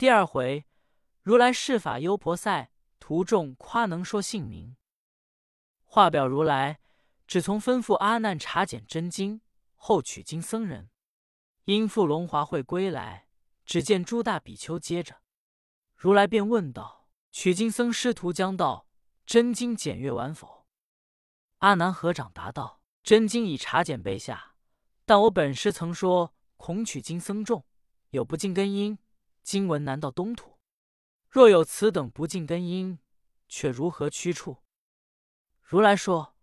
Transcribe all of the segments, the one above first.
第二回，如来释法优婆塞，徒众夸能说姓名。话表如来只从吩咐阿难查检真经，后取经僧人。因复龙华会归来，只见诸大比丘接着，如来便问道：“取经僧师徒将到，真经检阅完否？”阿难合掌答道：“真经已查检备下，但我本师曾说，恐取经僧众有不尽根因，经文难到东土。若有此等不尽根因，却如何驱除？”如来说：“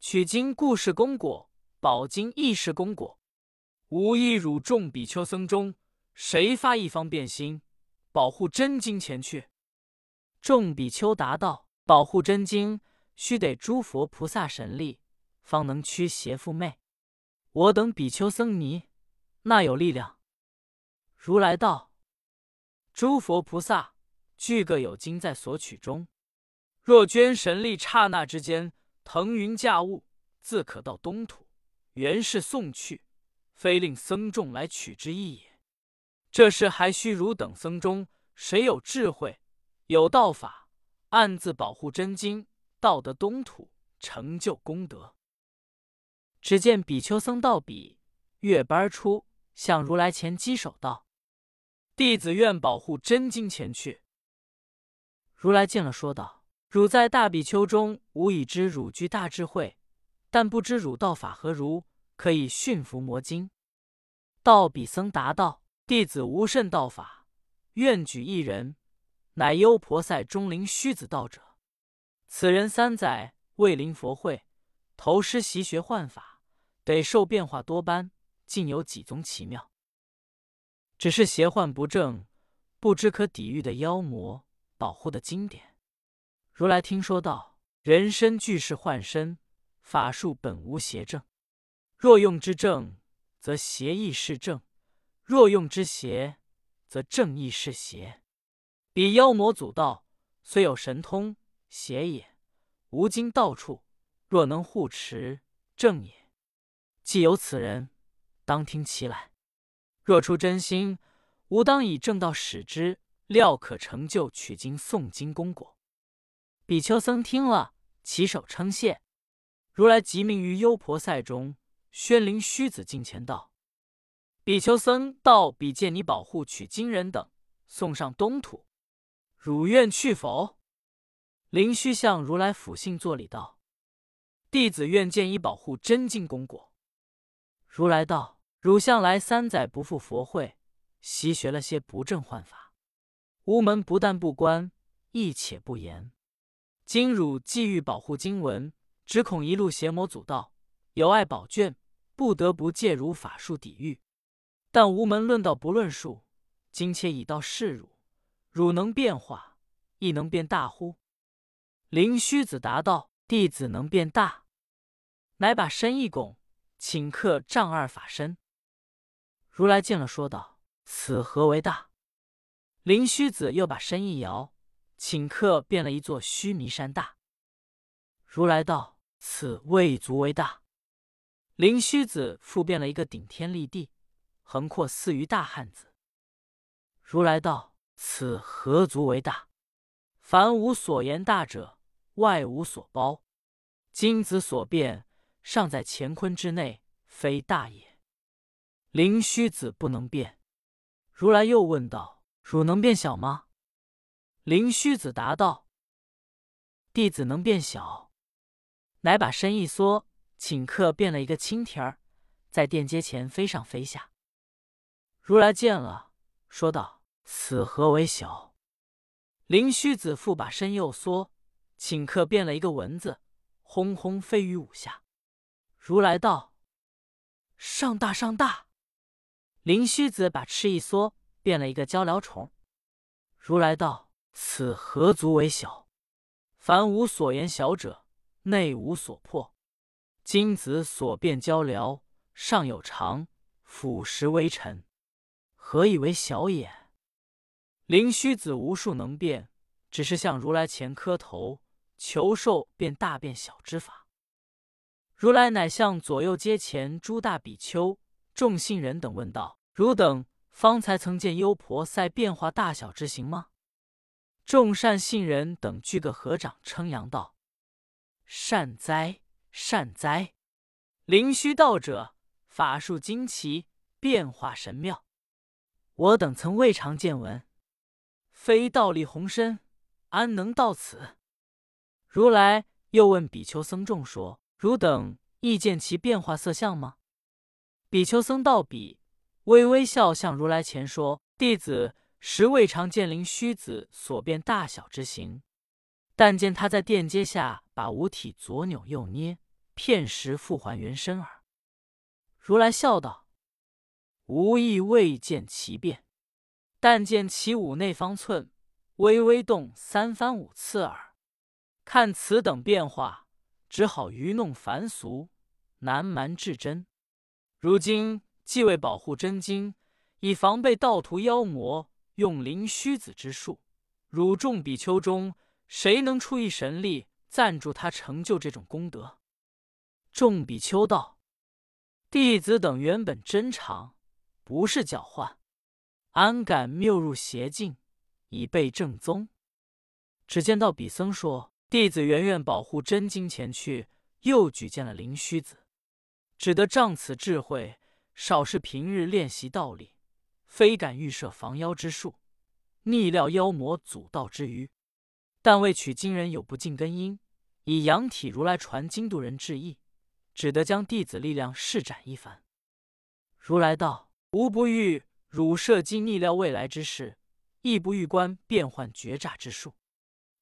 取经故是功果，保经亦是功果。”无一汝众比丘僧中，谁发一方便心，保护真经前去？众比丘答道：“保护真经，须得诸佛菩萨神力，方能驱邪附魅。我等比丘僧尼，那有力量？”如来道：“诸佛菩萨俱各有经在所取中，若捐神力，刹那之间腾云驾雾，自可到东土，原是送去。”非令僧众来取之意也。这事还需汝等僧中谁有智慧、有道法，暗自保护真经，到得东土，成就功德。只见比丘僧道比月班出，向如来前稽首道：“弟子愿保护真经前去。”如来见了，说道：“汝在大比丘中，吾已知汝具大智慧，但不知汝道法何如。”可以驯服魔经。道比僧答道：“弟子无甚道法，愿举一人，乃优婆塞钟灵虚子道者。此人三载未临佛会，头师习学幻法，得受变化多般，竟有几宗奇妙。只是邪幻不正，不知可抵御的妖魔，保护的经典。如来听说道：人身俱是幻身，法术本无邪正。”若用之正，则邪亦是正；若用之邪，则正亦是邪。彼妖魔阻道，虽有神通，邪也；无经道处，若能护持，正也。既有此人，当听其来。若出真心，吾当以正道使之，料可成就取经诵经功果。比丘僧听了，起手称谢。如来即命于优婆塞中。宣灵虚子近前道：“比丘僧道比见你保护取经人等，送上东土，汝愿去否？”灵虚向如来抚信作礼道：“弟子愿见以保护真经功果。”如来道：“汝向来三载不赴佛会，习学了些不正幻法，吾门不但不关，亦且不严。今汝既欲保护经文，只恐一路邪魔阻道，有碍宝卷。”不得不借汝法术抵御，但无门论道不论术，今且以道示汝，汝能变化，亦能变大乎？灵虚子答道：“弟子能变大。”乃把身一拱，顷刻丈二法身。如来见了，说道：“此何为大？”灵虚子又把身一摇，顷刻变了一座须弥山大。如来道：“此未足为大。”灵虚子复变了一个顶天立地、横阔似于大汉子。如来道：“此何足为大？凡无所言大者，外无所包。今子所变，尚在乾坤之内，非大也。灵虚子不能变。”如来又问道：“汝能变小吗？”灵虚子答道：“弟子能变小。”乃把身一缩。顷刻变了一个青天儿，在殿阶前飞上飞下。如来见了，说道：“此何为小？”灵虚子复把身又缩，顷刻变了一个蚊子，轰轰飞于五下。如来道：“上大上大！”灵虚子把翅一缩，变了一个鹪鹩虫。如来道：“此何足为小？凡无所言小者，内无所破。”今子所变交辽，上有长，俯拾微尘，何以为小也？灵虚子无数能变，只是向如来前磕头求受变大变小之法。如来乃向左右阶前诸大比丘、众信人等问道：“汝等方才曾见幽婆塞变化大小之形吗？”众善信人等俱个合掌称扬道：“善哉，善哉！灵虚道者法术惊奇，变化神妙，我等曾未尝见闻。非道力宏深，安能到此？”如来又问比丘僧众说：“汝等亦见其变化色相吗？”比丘僧道比微微笑，向如来前说：“弟子。”实未尝见灵虚子所变大小之形，但见他在殿阶下把五体左扭右捏，片时复还原身耳。如来笑道：“吾亦未见其变，但见其五内方寸微微动三番五次耳。看此等变化，只好愚弄凡俗，难瞒至真。如今既为保护真经，以防备盗徒妖魔。”用灵虚子之术，汝众比丘中谁能出一神力赞助他成就这种功德？众比丘道：“弟子等原本真常，不是狡幻，安敢谬入邪境，以备正宗？”只见到比僧说：“弟子原愿保护真经前去，又举荐了灵虚子，只得仗此智慧，少是平日练习道理。”非敢预设防妖之术，逆料妖魔阻道之余，但为取经人有不尽根因，以阳体如来传经度人之意，只得将弟子力量施展一番。如来道：“吾不欲汝设机逆料未来之事，亦不欲观变幻绝诈之术，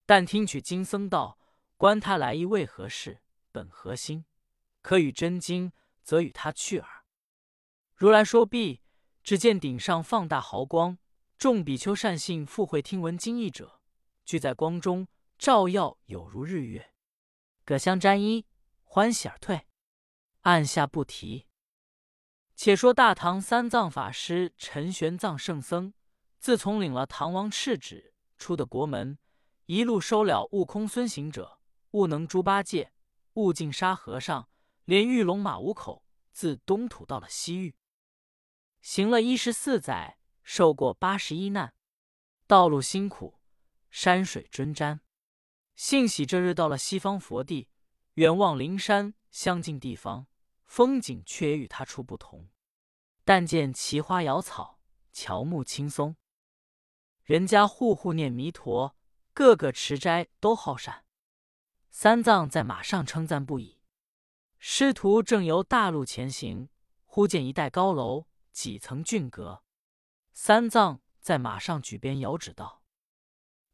但听取经僧道，观他来意为何事，本何心，可与真经，则与他去耳。”如来说毕。只见顶上放大毫光，众比丘善信复会听闻经义者，聚在光中，照耀有如日月。葛香沾衣，欢喜而退。按下不提。且说大唐三藏法师陈玄奘圣僧，自从领了唐王敕旨，出的国门，一路收了悟空孙行者、悟能猪八戒、悟净沙和尚，连玉龙马五口，自东土到了西域。行了一十四载，受过八十一难，道路辛苦，山水尊瞻。幸喜这日到了西方佛地，远望灵山相近地方，风景却也与他处不同。但见奇花瑶草，乔木青松，人家户户念弥陀，个个持斋都好善。三藏在马上称赞不已。师徒正由大路前行，忽见一带高楼。几层峻阁，三藏在马上举鞭遥指道：“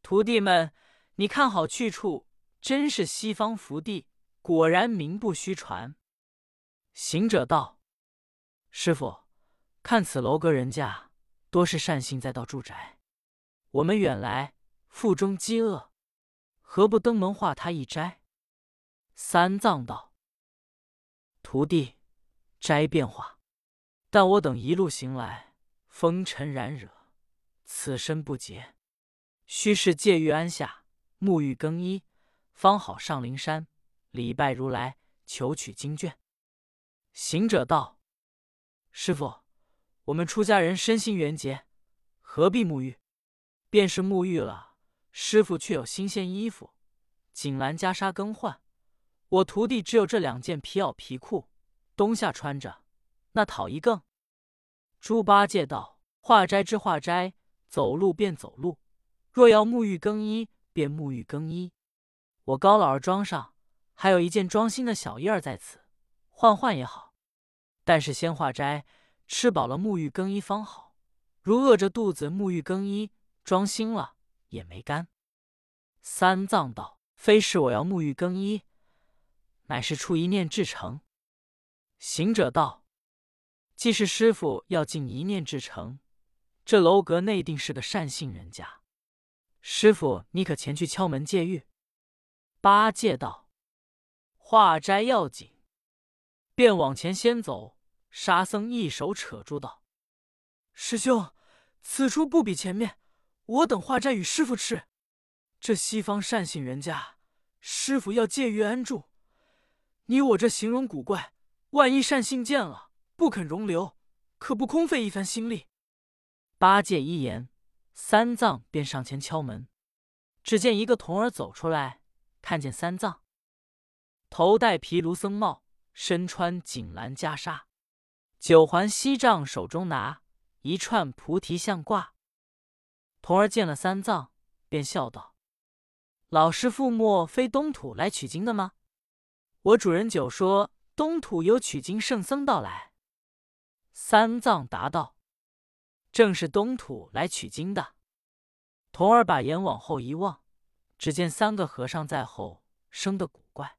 徒弟们，你看好去处，真是西方福地，果然名不虚传。”行者道：“师傅，看此楼阁人家，多是善信在道住宅。我们远来，腹中饥饿，何不登门化他一斋？”三藏道：“徒弟，斋变化。”但我等一路行来，风尘染惹，此身不洁，须是戒欲安下，沐浴更衣，方好上灵山礼拜如来，求取经卷。行者道：“师傅，我们出家人身心缘洁，何必沐浴？便是沐浴了，师傅却有新鲜衣服，锦兰袈裟更换。我徒弟只有这两件皮袄皮裤，冬夏穿着。”那讨一更。猪八戒道：“化斋之化斋，走路便走路；若要沐浴更衣，便沐浴更衣。我高老儿庄上，还有一件装新的小衣儿在此，换换也好。但是先化斋，吃饱了沐浴更衣方好。如饿着肚子沐浴更衣，装新了也没干。”三藏道：“非是我要沐浴更衣，乃是出一念至诚。”行者道。既是师傅要尽一念至诚，这楼阁内定是个善信人家。师傅，你可前去敲门借玉？八戒道：“化斋要紧。”便往前先走。沙僧一手扯住道：“师兄，此处不比前面，我等化斋与师傅吃。这西方善信人家，师傅要借玉安住。你我这形容古怪，万一善信见了。”不肯容留，可不空费一番心力。八戒一言，三藏便上前敲门。只见一个童儿走出来，看见三藏，头戴毗卢僧帽，身穿锦蓝袈裟，九环锡杖手中拿，一串菩提像挂。童儿见了三藏，便笑道：“老师父莫非东土来取经的吗？我主人久说东土有取经圣僧到来。”三藏答道。正是东土来取经的。童儿把眼往后一望，只见三个和尚在后，生得古怪。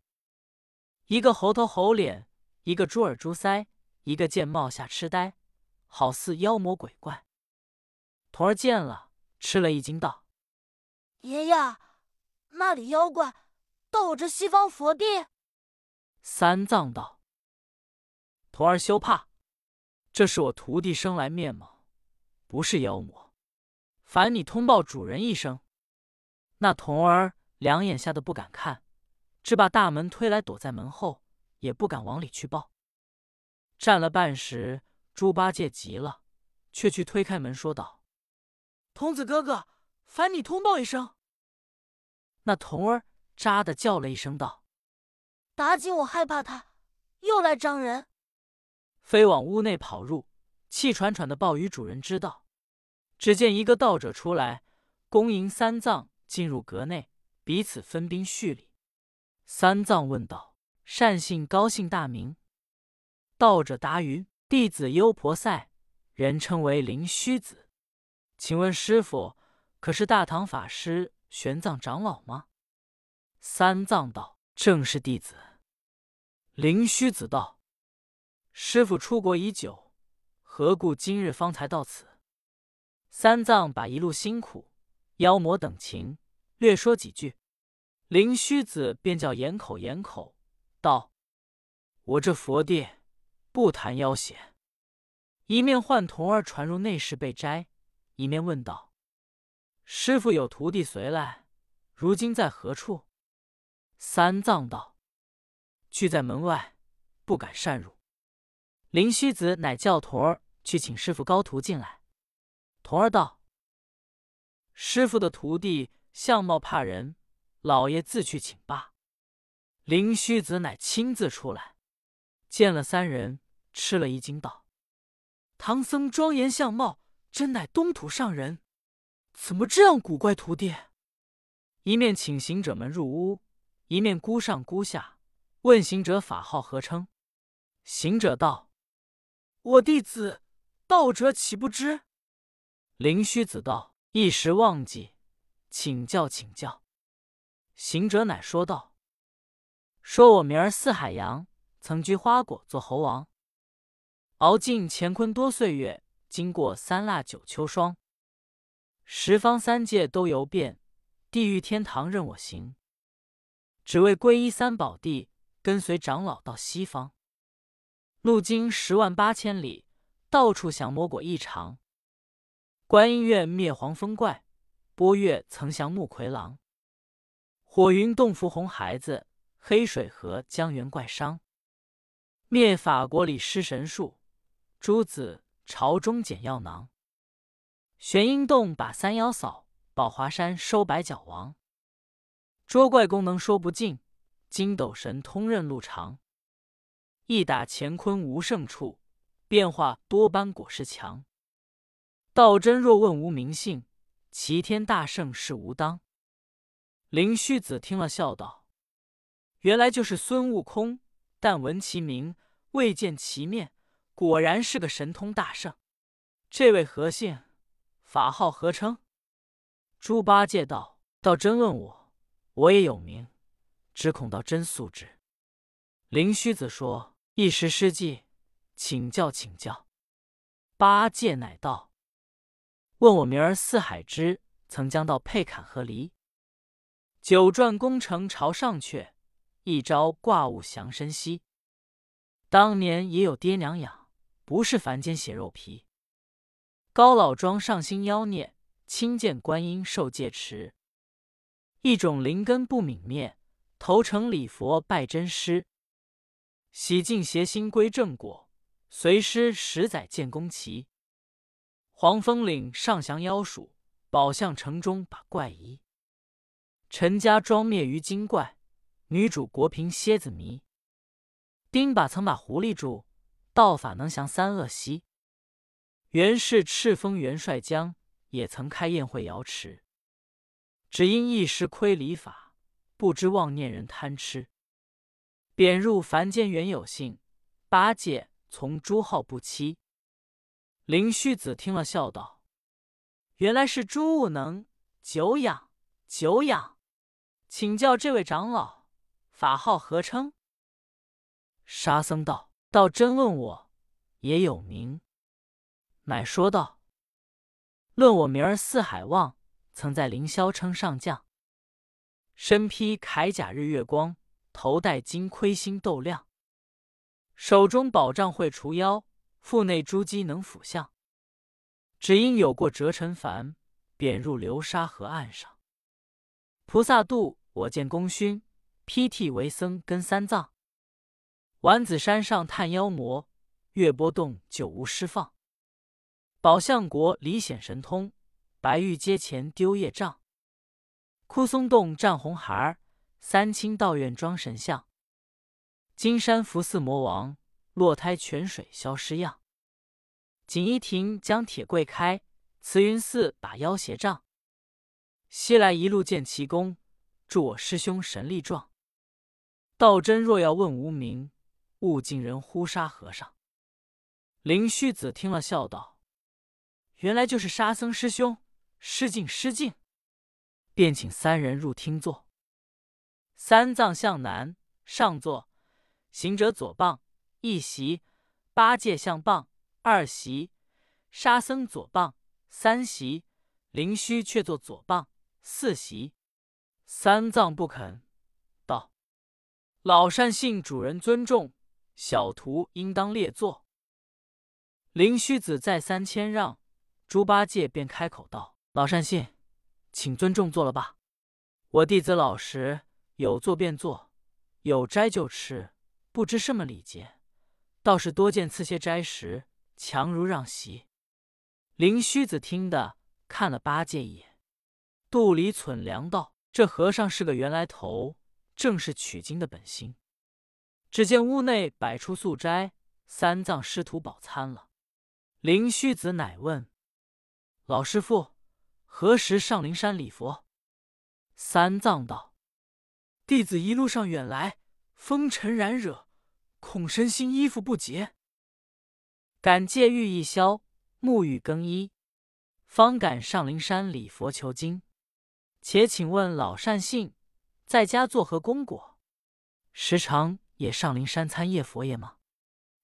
一个猴头猴脸，一个猪耳猪腮，一个见帽下痴呆，好似妖魔鬼怪。童儿见了，吃了一惊，道：“爷爷，那里妖怪斗着西方佛地？”三藏道：“童儿休怕，这是我徒弟生来面貌。”不是妖魔，烦你通报主人一声。那童儿两眼吓得不敢看，只把大门推来，躲在门后，也不敢往里去报。站了半时，猪八戒急了，却去推开门，说道：“童子哥哥，烦你通报一声。”那童儿扎的叫了一声，道：“妲己，我害怕他又来张人。”飞往屋内跑入。气喘喘的报与主人知道，只见一个道者出来，恭迎三藏进入阁内，彼此分宾叙礼。三藏问道：“善信高姓大名？”道者答云：“弟子优婆塞，人称为灵虚子。请问师傅，可是大唐法师玄奘长老吗？”三藏道：“正是弟子。”灵虚子道：“师傅出国已久。”何故今日方才到此？三藏把一路辛苦、妖魔等情略说几句，灵虚子便叫掩口掩口，道：“我这佛弟不谈妖邪。”一面唤童儿传入内室被斋，一面问道：“师傅有徒弟随来，如今在何处？”三藏道：“聚在门外，不敢擅入。”灵虚子乃叫童儿。去请师傅高徒进来。童儿道：“师傅的徒弟相貌怕人，老爷自去请罢。”灵虚子乃亲自出来，见了三人，吃了一惊，道：“唐僧庄严相貌，真乃东土上人，怎么这样古怪徒弟？”一面请行者们入屋，一面孤上孤下，问行者法号何称。行者道：“我弟子。”道者岂不知？灵虚子道：“一时忘记，请教请教。”行者乃说道：“说我名儿四海洋，曾居花果做猴王，熬尽乾坤多岁月，经过三腊九秋霜，十方三界都游遍，地狱天堂任我行，只为皈依三宝地，跟随长老到西方，路经十万八千里。”到处降魔果异常，观音院灭黄风怪，波月曾降木魁狼，火云洞伏红孩子，黑水河江源怪商，灭法国里施神术，诸子朝中捡药囊，玄阴洞把三妖扫，宝华山收百角王，捉怪功能说不尽，筋斗神通任路长，一打乾坤无胜处。变化多般果实强，道真若问无名姓，齐天大圣是无当。灵虚子听了，笑道：“原来就是孙悟空，但闻其名，未见其面，果然是个神通大圣。这位何姓？法号何称？”猪八戒道：“道真问我，我也有名，只恐道真素质。”灵虚子说：“一时失计。”请教，请教。八戒乃道：“问我名儿四海之，曾将到佩坎和离。九转功成朝上阙，一朝挂物降身息。当年也有爹娘养，不是凡间血肉皮。高老庄上心妖孽，亲见观音受戒持。一种灵根不泯灭，投诚礼佛拜真师，洗净邪心归正果。”随师十载建功旗，黄风岭上降妖鼠，宝象城中把怪移。陈家庄灭于精怪，女主国平蝎子迷。丁把曾把狐狸住，道法能降三恶习。袁氏赤峰元帅将，也曾开宴会瑶池。只因一时亏礼法，不知妄念人贪吃。贬入凡间原有幸，八戒从诸号不欺。灵虚子听了，笑道：“原来是朱悟能，久仰久仰，请教这位长老，法号何称？”沙僧道：“道真问我，也有名。”乃说道：“论我名儿四海望，曾在凌霄称上将，身披铠甲日月光，头戴金盔星斗亮，手中宝杖会除妖。”腹内珠玑能抚相，只因有过折尘凡，贬入流沙河岸上。菩萨渡我见功勋，披剃为僧跟三藏。丸子山上探妖魔，月波洞救无释放。宝象国李显神通，白玉阶前丢业障。枯松洞战红孩儿，三清道院装神像。金山福寺魔王。落胎泉水消失样，锦衣亭将铁柜开，慈云寺把妖邪障。西来一路见奇功，助我师兄神力壮。道真若要问无名，悟净人呼沙和尚。灵虚子听了，笑道：“原来就是沙僧师兄，失敬失敬。”便请三人入厅坐。三藏向南上座，行者左傍。一席，八戒向傍；二席，沙僧左傍；三席，灵虚却坐左傍；四席，三藏不肯，道：“老善信主人尊重，小徒应当列坐。”灵虚子再三谦让，猪八戒便开口道：“老善信，请尊重坐了吧。我弟子老实，有坐便坐，有斋就吃，不知什么礼节。”倒是多见赐些斋食，强如让席。灵虚子听得，看了八戒一眼，肚里忖量道：“这和尚是个原来头，正是取经的本心。”只见屋内摆出素斋，三藏师徒饱餐了。灵虚子乃问：“老师傅，何时上灵山礼佛？”三藏道：“弟子一路上远来，风尘染惹。”恐身心衣服不洁，敢借玉一消，沐浴更衣，方敢上灵山礼佛求经。且请问老善信，在家作何功果？时常也上灵山参谒佛爷吗？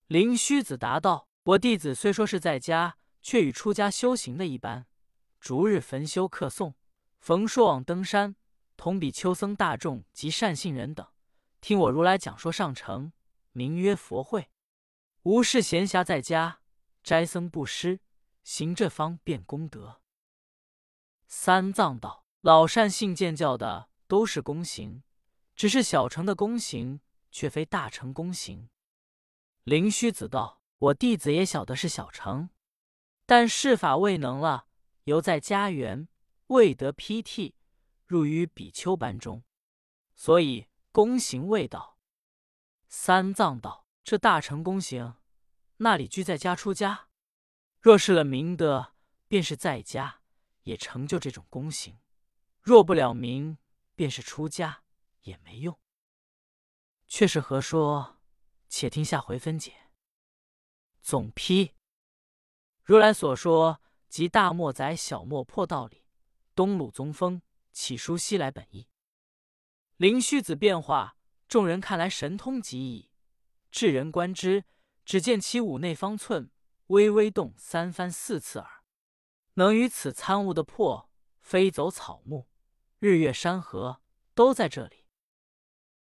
灵虚子答道：“我弟子虽说是在家，却与出家修行的一般，逐日焚修客诵，逢朔往登山，同比丘僧大众及善信人等，听我如来讲说上乘。”名曰佛会，无事闲暇在家斋僧布施，行这方便功德。三藏道：“老善信见教的都是功行，只是小乘的功行，却非大乘功行。”灵虚子道：“我弟子也晓得是小乘，但事法未能了，犹在家园，未得披剃，入于比丘班中，所以功行未到。”三藏道：“这大成功行，那里居在家出家？若是了明德，便是在家也成就这种功行；若不了明，便是出家也没用。却是何说？且听下回分解。总批：如来所说，即大漠载小漠破道理，东鲁宗风起书西来本意。灵虚子变化。”众人看来神通极矣，至人观之，只见其五内方寸，微微动三番四次耳。能与此参悟的破，飞走草木、日月山河，都在这里。